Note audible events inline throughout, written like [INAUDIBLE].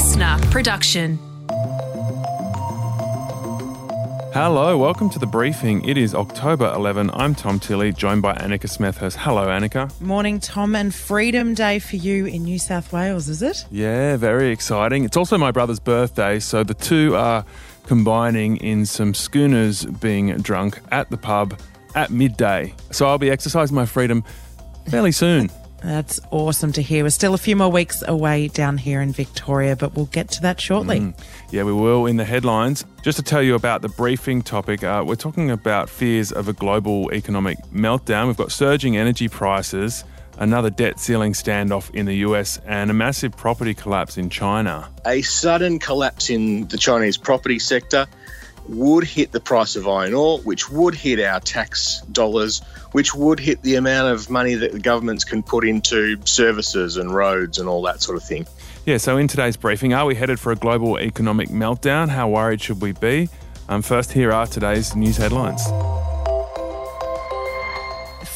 listener production. Hello, welcome to the briefing. It is October 11. I'm Tom Tilley, joined by Annika Smethurst. Hello, Annika. Morning, Tom, and Freedom Day for you in New South Wales, is it? Yeah, very exciting. It's also my brother's birthday, so the two are combining in some schooners being drunk at the pub at midday. So I'll be exercising my freedom fairly soon. That's awesome to hear. We're still a few more weeks away down here in Victoria, but we'll get to that shortly. Mm. Yeah, we will in the headlines. Just to tell you about the briefing topic, uh, we're talking about fears of a global economic meltdown. We've got surging energy prices, another debt ceiling standoff in the US, and a massive property collapse in China. A sudden collapse in the Chinese property sector would hit the price of iron ore, which would hit our tax dollars, which would hit the amount of money that the governments can put into services and roads and all that sort of thing. Yeah, so in today's briefing, are we headed for a global economic meltdown? How worried should we be? Um, first, here are today's news headlines.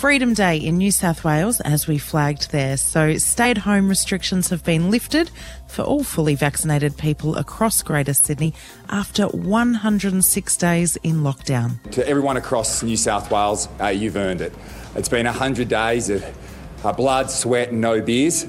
Freedom Day in New South Wales, as we flagged there. So, stay at home restrictions have been lifted for all fully vaccinated people across Greater Sydney after 106 days in lockdown. To everyone across New South Wales, uh, you've earned it. It's been 100 days of uh, blood, sweat, no beers.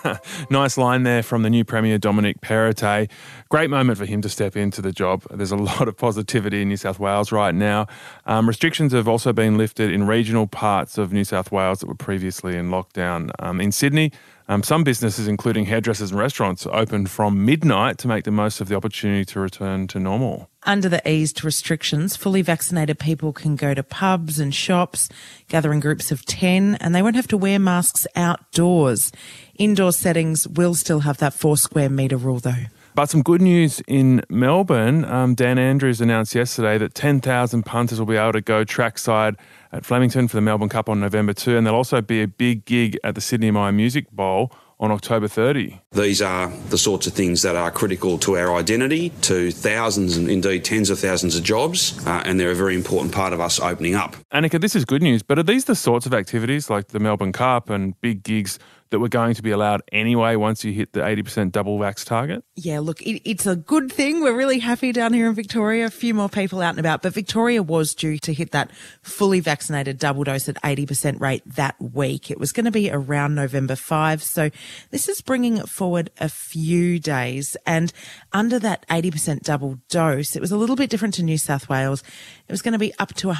[LAUGHS] nice line there from the new Premier Dominic Perrottet. Great moment for him to step into the job. There's a [LAUGHS] lot of positivity in New South Wales right now. Um, restrictions have also been lifted in regional parts of New South Wales that were previously in lockdown. Um, in Sydney, um, some businesses, including hairdressers and restaurants, opened from midnight to make the most of the opportunity to return to normal. Under the eased restrictions, fully vaccinated people can go to pubs and shops, gather in groups of 10, and they won't have to wear masks outdoors. Indoor settings will still have that four square metre rule, though. But some good news in Melbourne. Um, Dan Andrews announced yesterday that 10,000 punters will be able to go trackside at Flemington for the Melbourne Cup on November 2, and there'll also be a big gig at the Sydney Myer Music Bowl on October 30. These are the sorts of things that are critical to our identity, to thousands and indeed tens of thousands of jobs, uh, and they're a very important part of us opening up. Annika, this is good news, but are these the sorts of activities like the Melbourne Cup and big gigs that were going to be allowed anyway once you hit the 80% double vax target? Yeah, look, it, it's a good thing. We're really happy down here in Victoria. A few more people out and about, but Victoria was due to hit that fully vaccinated double dose at 80% rate that week. It was going to be around November 5. So this is bringing it forward a few days. And under that 80% double dose, it was a little bit different to New South Wales. It was going to be up to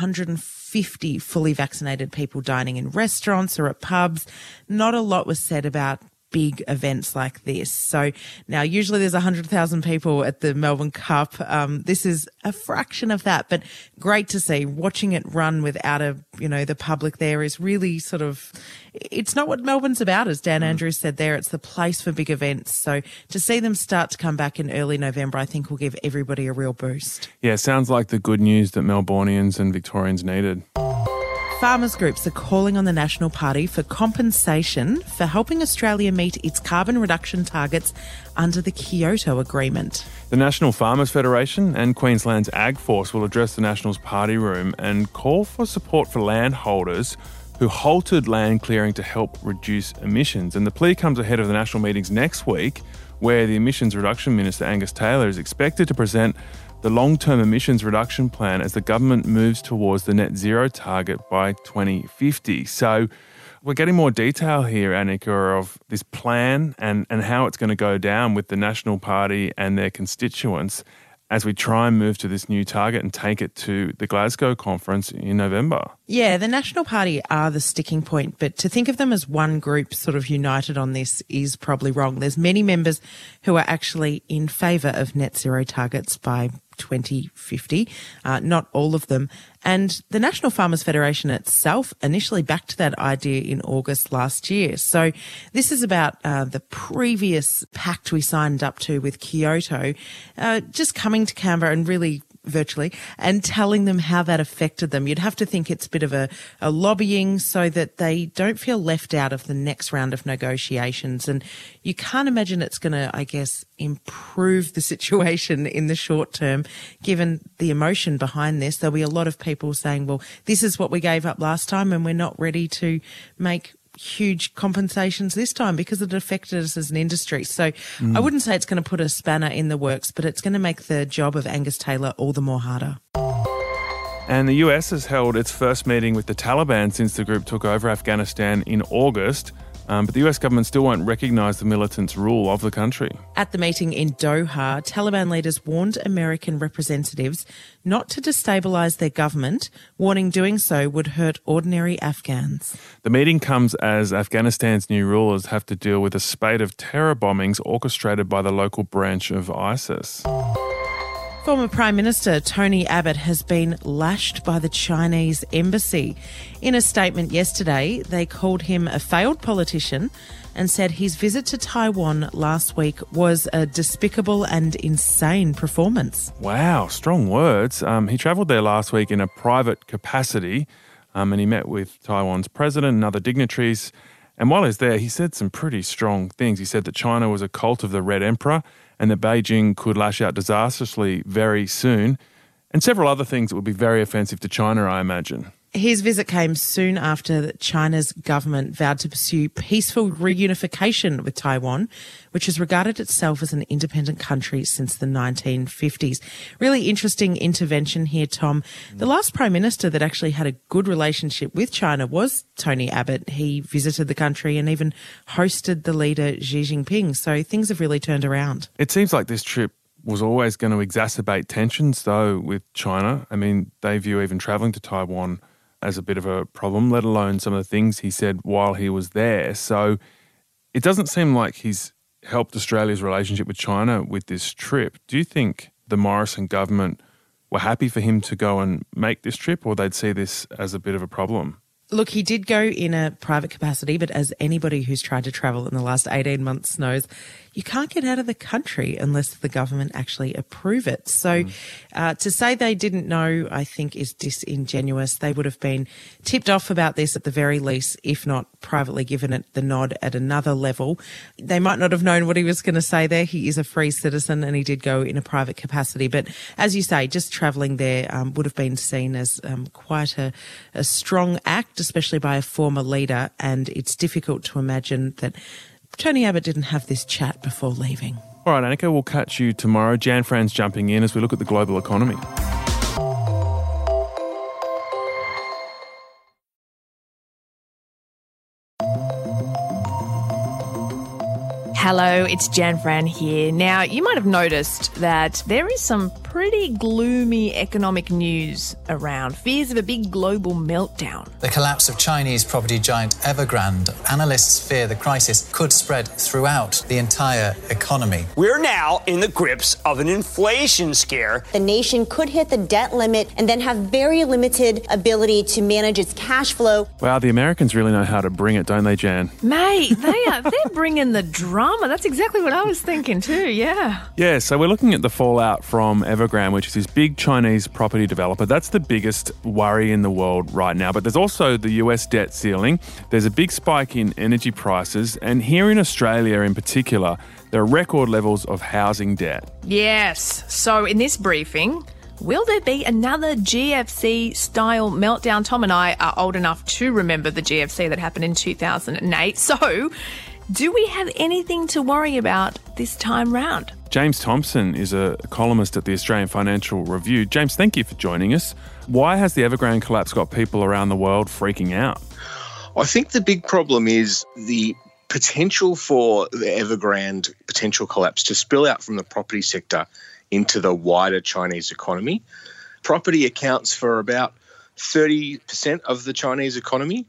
150 fully vaccinated people dining in restaurants or at pubs. Not a lot was said about big events like this. So now usually there's 100,000 people at the Melbourne Cup. Um, this is a fraction of that, but great to see watching it run without a, you know, the public there is really sort of, it's not what Melbourne's about, as Dan mm. Andrews said there. It's the place for big events. So to see them start to come back in early November, I think will give everybody a real boost. Yeah, sounds like the good news that Melbournians and Victorians needed. Farmers groups are calling on the National Party for compensation for helping Australia meet its carbon reduction targets under the Kyoto Agreement. The National Farmers Federation and Queensland's Ag Force will address the Nationals party room and call for support for landholders who halted land clearing to help reduce emissions. And the plea comes ahead of the national meetings next week, where the Emissions Reduction Minister Angus Taylor is expected to present the long term emissions reduction plan as the government moves towards the net zero target by 2050. So, we're getting more detail here, Annika, of this plan and, and how it's going to go down with the National Party and their constituents as we try and move to this new target and take it to the Glasgow conference in November. Yeah, the National Party are the sticking point, but to think of them as one group sort of united on this is probably wrong. There's many members who are actually in favour of net zero targets by 2050, uh, not all of them. And the National Farmers Federation itself initially backed that idea in August last year. So this is about uh, the previous pact we signed up to with Kyoto, uh, just coming to Canberra and really virtually and telling them how that affected them. You'd have to think it's a bit of a, a lobbying so that they don't feel left out of the next round of negotiations. And you can't imagine it's going to, I guess, improve the [LAUGHS] situation in the short term, given the emotion behind this. There'll be a lot of people saying, well, this is what we gave up last time and we're not ready to make huge compensations this time because it affected us as an industry. So mm. I wouldn't say it's going to put a spanner in the works, but it's going to make the job of Angus Taylor all the more harder. And the US has held its first meeting with the Taliban since the group took over Afghanistan in August. Um, but the US government still won't recognise the militants' rule of the country. At the meeting in Doha, Taliban leaders warned American representatives not to destabilise their government, warning doing so would hurt ordinary Afghans. The meeting comes as Afghanistan's new rulers have to deal with a spate of terror bombings orchestrated by the local branch of ISIS. Former Prime Minister Tony Abbott has been lashed by the Chinese embassy. In a statement yesterday, they called him a failed politician and said his visit to Taiwan last week was a despicable and insane performance. Wow, strong words. Um, he travelled there last week in a private capacity um, and he met with Taiwan's president and other dignitaries. And while he was there, he said some pretty strong things. He said that China was a cult of the Red Emperor and that Beijing could lash out disastrously very soon, and several other things that would be very offensive to China, I imagine. His visit came soon after China's government vowed to pursue peaceful reunification with Taiwan, which has regarded itself as an independent country since the 1950s. Really interesting intervention here, Tom. The last prime minister that actually had a good relationship with China was Tony Abbott. He visited the country and even hosted the leader Xi Jinping. So things have really turned around. It seems like this trip was always going to exacerbate tensions, though, with China. I mean, they view even traveling to Taiwan as a bit of a problem, let alone some of the things he said while he was there. So it doesn't seem like he's helped Australia's relationship with China with this trip. Do you think the Morrison government were happy for him to go and make this trip, or they'd see this as a bit of a problem? Look, he did go in a private capacity, but as anybody who's tried to travel in the last 18 months knows, you can't get out of the country unless the government actually approve it. So mm. uh, to say they didn't know, I think is disingenuous. They would have been tipped off about this at the very least, if not privately given it the nod at another level. They might not have known what he was going to say there. He is a free citizen and he did go in a private capacity. But as you say, just travelling there um, would have been seen as um, quite a, a strong act, especially by a former leader. And it's difficult to imagine that Tony Abbott didn't have this chat before leaving. All right, Annika, we'll catch you tomorrow. Jan Fran's jumping in as we look at the global economy. Hello, it's Jan Fran here. Now, you might have noticed that there is some pretty gloomy economic news around. Fears of a big global meltdown. The collapse of Chinese property giant Evergrande. Analysts fear the crisis could spread throughout the entire economy. We're now in the grips of an inflation scare. The nation could hit the debt limit and then have very limited ability to manage its cash flow. Wow, the Americans really know how to bring it, don't they, Jan? Mate, they are [LAUGHS] they're bringing the drama. That's exactly what I was thinking too. Yeah. Yeah, so we're looking at the fallout from Evergrande Which is this big Chinese property developer. That's the biggest worry in the world right now. But there's also the US debt ceiling. There's a big spike in energy prices. And here in Australia, in particular, there are record levels of housing debt. Yes. So in this briefing, Will there be another GFC style meltdown? Tom and I are old enough to remember the GFC that happened in 2008. So, do we have anything to worry about this time round? James Thompson is a columnist at the Australian Financial Review. James, thank you for joining us. Why has the Evergrande collapse got people around the world freaking out? I think the big problem is the potential for the Evergrande potential collapse to spill out from the property sector into the wider Chinese economy. Property accounts for about 30% of the Chinese economy.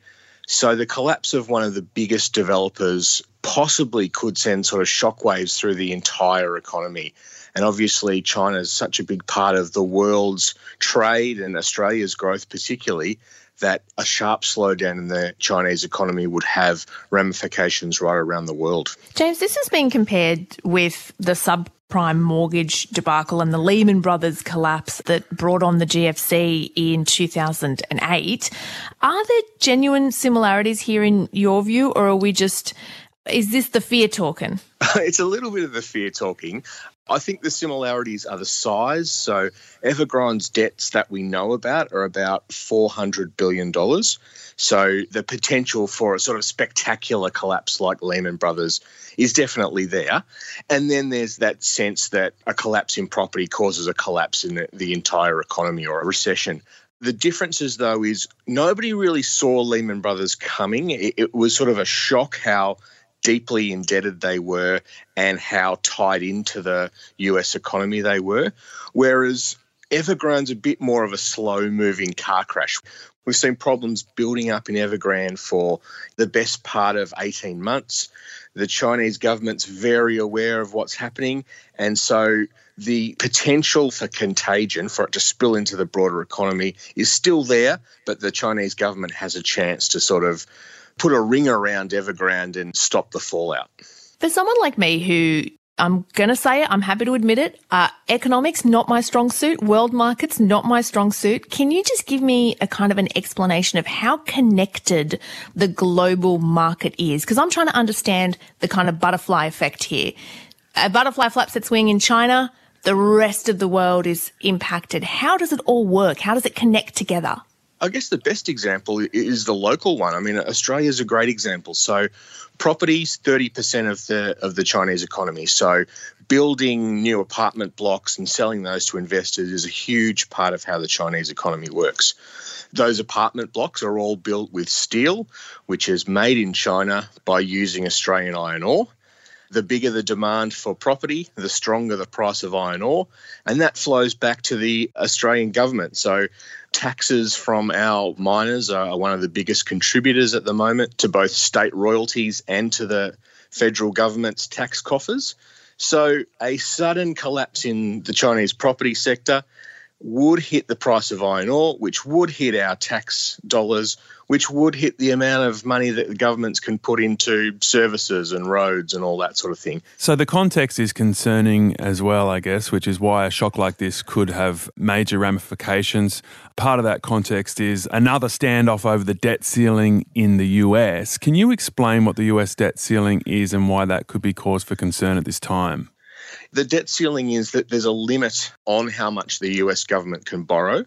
So the collapse of one of the biggest developers possibly could send sort of shockwaves through the entire economy. And obviously, China is such a big part of the world's trade and Australia's growth, particularly, that a sharp slowdown in the Chinese economy would have ramifications right around the world. James, this has been compared with the sub prime mortgage debacle and the Lehman Brothers collapse that brought on the GFC in 2008. Are there genuine similarities here in your view, or are we just, is this the fear talking? [LAUGHS] it's a little bit of the fear talking. I think the similarities are the size. So Evergrande's debts that we know about are about $400 billion. So the potential for a sort of spectacular collapse like Lehman Brothers is definitely there. And then there's that sense that a collapse in property causes a collapse in the, the entire economy or a recession. The differences, though, is nobody really saw Lehman Brothers coming. It, it was sort of a shock how deeply indebted they were and how tied into the US economy they were. Whereas Evergrande's a bit more of a slow moving car crash. We've seen problems building up in Evergrande for the best part of 18 months. The Chinese government's very aware of what's happening. And so the potential for contagion, for it to spill into the broader economy, is still there. But the Chinese government has a chance to sort of put a ring around Evergrande and stop the fallout. For someone like me who I'm going to say it, I'm happy to admit it. Uh, economics, not my strong suit. World markets, not my strong suit. Can you just give me a kind of an explanation of how connected the global market is? Because I'm trying to understand the kind of butterfly effect here. A butterfly flaps its wing in China. The rest of the world is impacted. How does it all work? How does it connect together? I guess the best example is the local one. I mean, Australia is a great example. So, properties, thirty percent of the of the Chinese economy. So, building new apartment blocks and selling those to investors is a huge part of how the Chinese economy works. Those apartment blocks are all built with steel, which is made in China by using Australian iron ore. The bigger the demand for property, the stronger the price of iron ore. And that flows back to the Australian government. So taxes from our miners are one of the biggest contributors at the moment to both state royalties and to the federal government's tax coffers. So a sudden collapse in the Chinese property sector would hit the price of iron ore, which would hit our tax dollars, which would hit the amount of money that the governments can put into services and roads and all that sort of thing. So the context is concerning as well, I guess, which is why a shock like this could have major ramifications. Part of that context is another standoff over the debt ceiling in the US. Can you explain what the US debt ceiling is and why that could be cause for concern at this time? The debt ceiling is that there's a limit on how much the US government can borrow,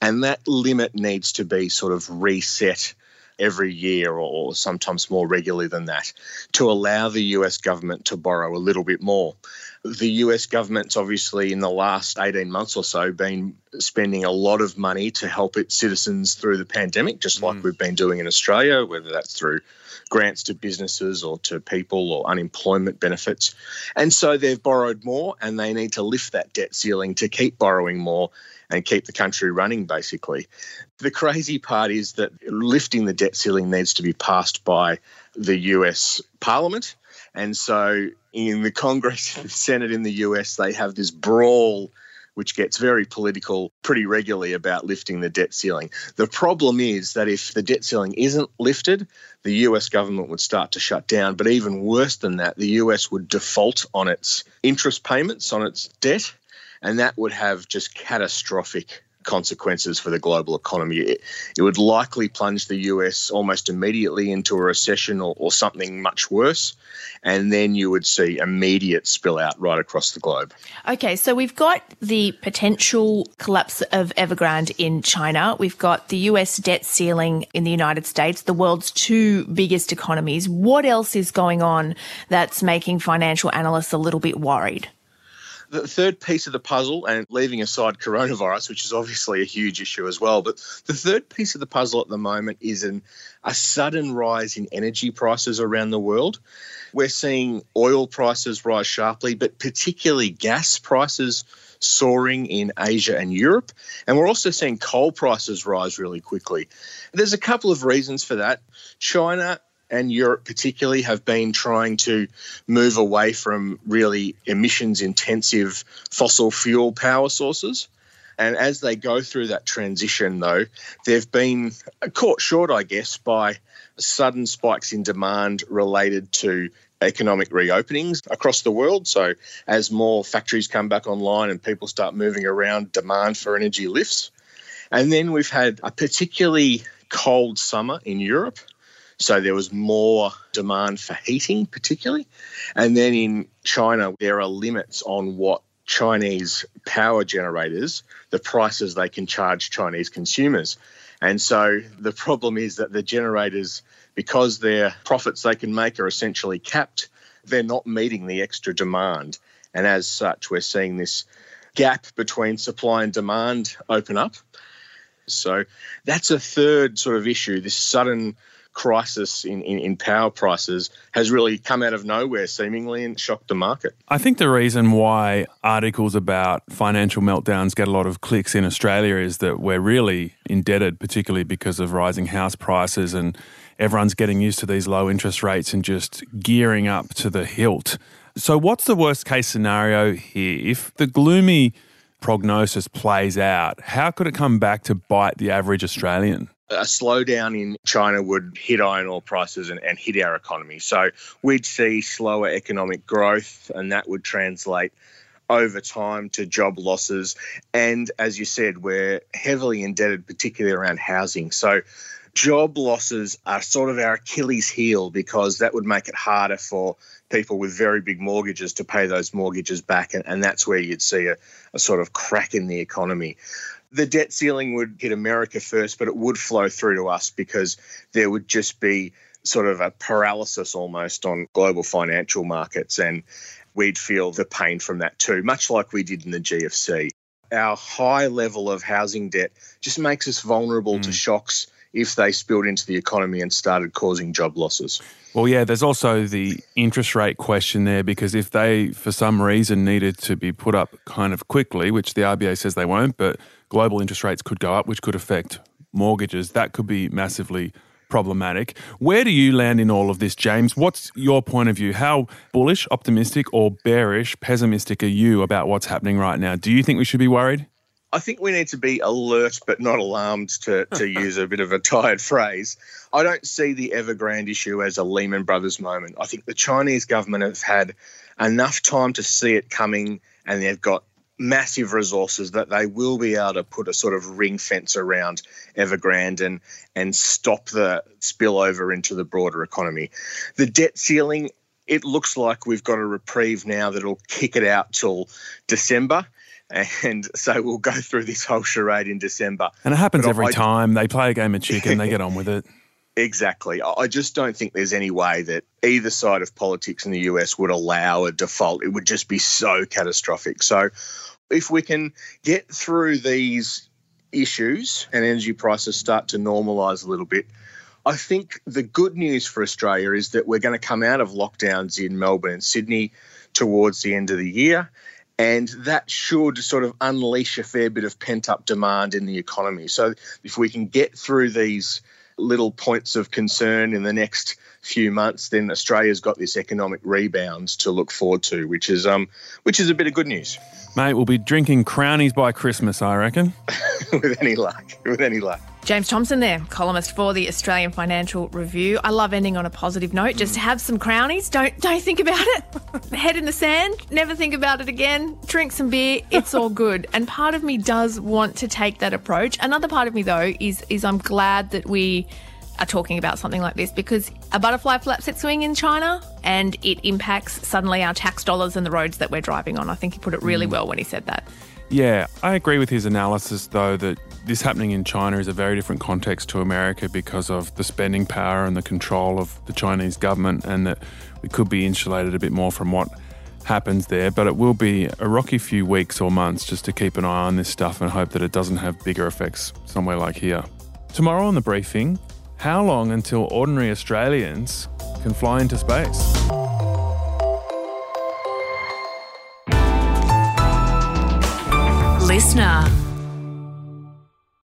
and that limit needs to be sort of reset every year or sometimes more regularly than that to allow the US government to borrow a little bit more. The US government's obviously in the last 18 months or so been spending a lot of money to help its citizens through the pandemic, just like mm. we've been doing in Australia, whether that's through grants to businesses or to people or unemployment benefits. And so they've borrowed more and they need to lift that debt ceiling to keep borrowing more and keep the country running, basically. The crazy part is that lifting the debt ceiling needs to be passed by the US Parliament. And so in the Congress and [LAUGHS] the Senate in the US, they have this brawl which gets very political pretty regularly about lifting the debt ceiling. The problem is that if the debt ceiling isn't lifted, the US government would start to shut down. But even worse than that, the US would default on its interest payments on its debt, and that would have just catastrophic consequences for the global economy. It, it, would likely plunge the US almost immediately into a recession or, or, something much worse. And then you would see immediate spill out right across the globe. Okay, so we've got the potential collapse of Evergrande in China. We've got the US debt ceiling in the United States, the world's two biggest economies. What else is going on that's making financial analysts a little bit worried? The third piece of the puzzle, and leaving aside coronavirus, which is obviously a huge issue as well, but the third piece of the puzzle at the moment is an, a sudden rise in energy prices around the world. We're seeing oil prices rise sharply, but particularly gas prices soaring in Asia and Europe. And we're also seeing coal prices rise really quickly. There's a couple of reasons for that. China and Europe particularly have been trying to move away from really emissions intensive fossil fuel power sources. And as they go through that transition, though, they've been caught short, I guess, by sudden spikes in demand related to economic reopenings across the world. So, as more factories come back online and people start moving around, demand for energy lifts. And then we've had a particularly cold summer in Europe so there was more demand for heating, particularly. And then in China, there are limits on what Chinese power generators, the prices they can charge Chinese consumers. And so the problem is that the generators, because their profits they can make are essentially capped, they're not meeting the extra demand. And as such, we're seeing this gap between supply and demand open up. So that's a third sort of issue this sudden crisis in, in, in, power prices has really come out of nowhere, seemingly, and shocked the market. I think the reason why articles about financial meltdowns get a lot of clicks in Australia is that we're really indebted, particularly because of rising house prices, and everyone's getting used to these low interest rates and just gearing up to the hilt. So, what's the worst case scenario here? If the gloomy prognosis plays out, how could it come back to bite the average Australian? A slowdown in China would hit iron ore prices and, and hit our economy. So we'd see slower economic growth, and that would translate over time to job losses. And as you said, we're heavily indebted, particularly around housing. So job losses are sort of our Achilles heel because that would make it harder for people with very big mortgages to pay those mortgages back. And, and that's where you'd see a, a sort of crack in the economy the debt ceiling would hit America first, but it would flow through to us because there would just be sort of a paralysis almost on global financial markets. And we'd feel the pain from that too, much like we did in the GFC. Our high level of housing debt just makes us vulnerable mm. to shocks if they spilled into the economy and started causing job losses. Well, yeah, there's also the interest rate question there because if they, for some reason, needed to be put up kind of quickly, which the RBA says they won't, but global interest rates could go up, which could affect mortgages. That could be massively problematic. Where do you land in all of this, James? What's your point of view? How bullish, optimistic, or bearish, pessimistic are you about what's happening right now? Do you think we should be worried? I think we need to be alert but not alarmed, to, to [LAUGHS] use a bit of a tired phrase. I don't see the Evergrande issue as a Lehman Brothers moment. I think the Chinese government have had enough time to see it coming and they've got massive resources that they will be able to put a sort of ring fence around Evergrande and and stop the spillover into the broader economy. The debt ceiling, it looks like we've got a reprieve now that'll kick it out till December. And [LAUGHS] so we'll go through this whole charade in December. And it happens but every I, time. They play a game of chicken, they get on with it. [LAUGHS] Exactly. I just don't think there's any way that either side of politics in the US would allow a default. It would just be so catastrophic. So if we can get through these issues and energy prices start to normalise a little bit, I think the good news for Australia is that we're going to come out of lockdowns in Melbourne and Sydney towards the end of the year. And that should sort of unleash a fair bit of pent up demand in the economy. So, if we can get through these little points of concern in the next few months, then Australia's got this economic rebound to look forward to, which is um, which is a bit of good news. Mate, we'll be drinking crownies by Christmas, I reckon. [LAUGHS] with any luck. With any luck. James Thompson there, columnist for the Australian Financial Review. I love ending on a positive note. Just have some crownies. Don't don't think about it. [LAUGHS] Head in the sand. Never think about it again. Drink some beer. It's all good. And part of me does want to take that approach. Another part of me though is is I'm glad that we are talking about something like this because a butterfly flaps its wing in China and it impacts suddenly our tax dollars and the roads that we're driving on. I think he put it really mm. well when he said that. Yeah, I agree with his analysis though that this happening in China is a very different context to America because of the spending power and the control of the Chinese government, and that we could be insulated a bit more from what happens there. But it will be a rocky few weeks or months just to keep an eye on this stuff and hope that it doesn't have bigger effects somewhere like here. Tomorrow on the briefing, how long until ordinary Australians can fly into space? Listener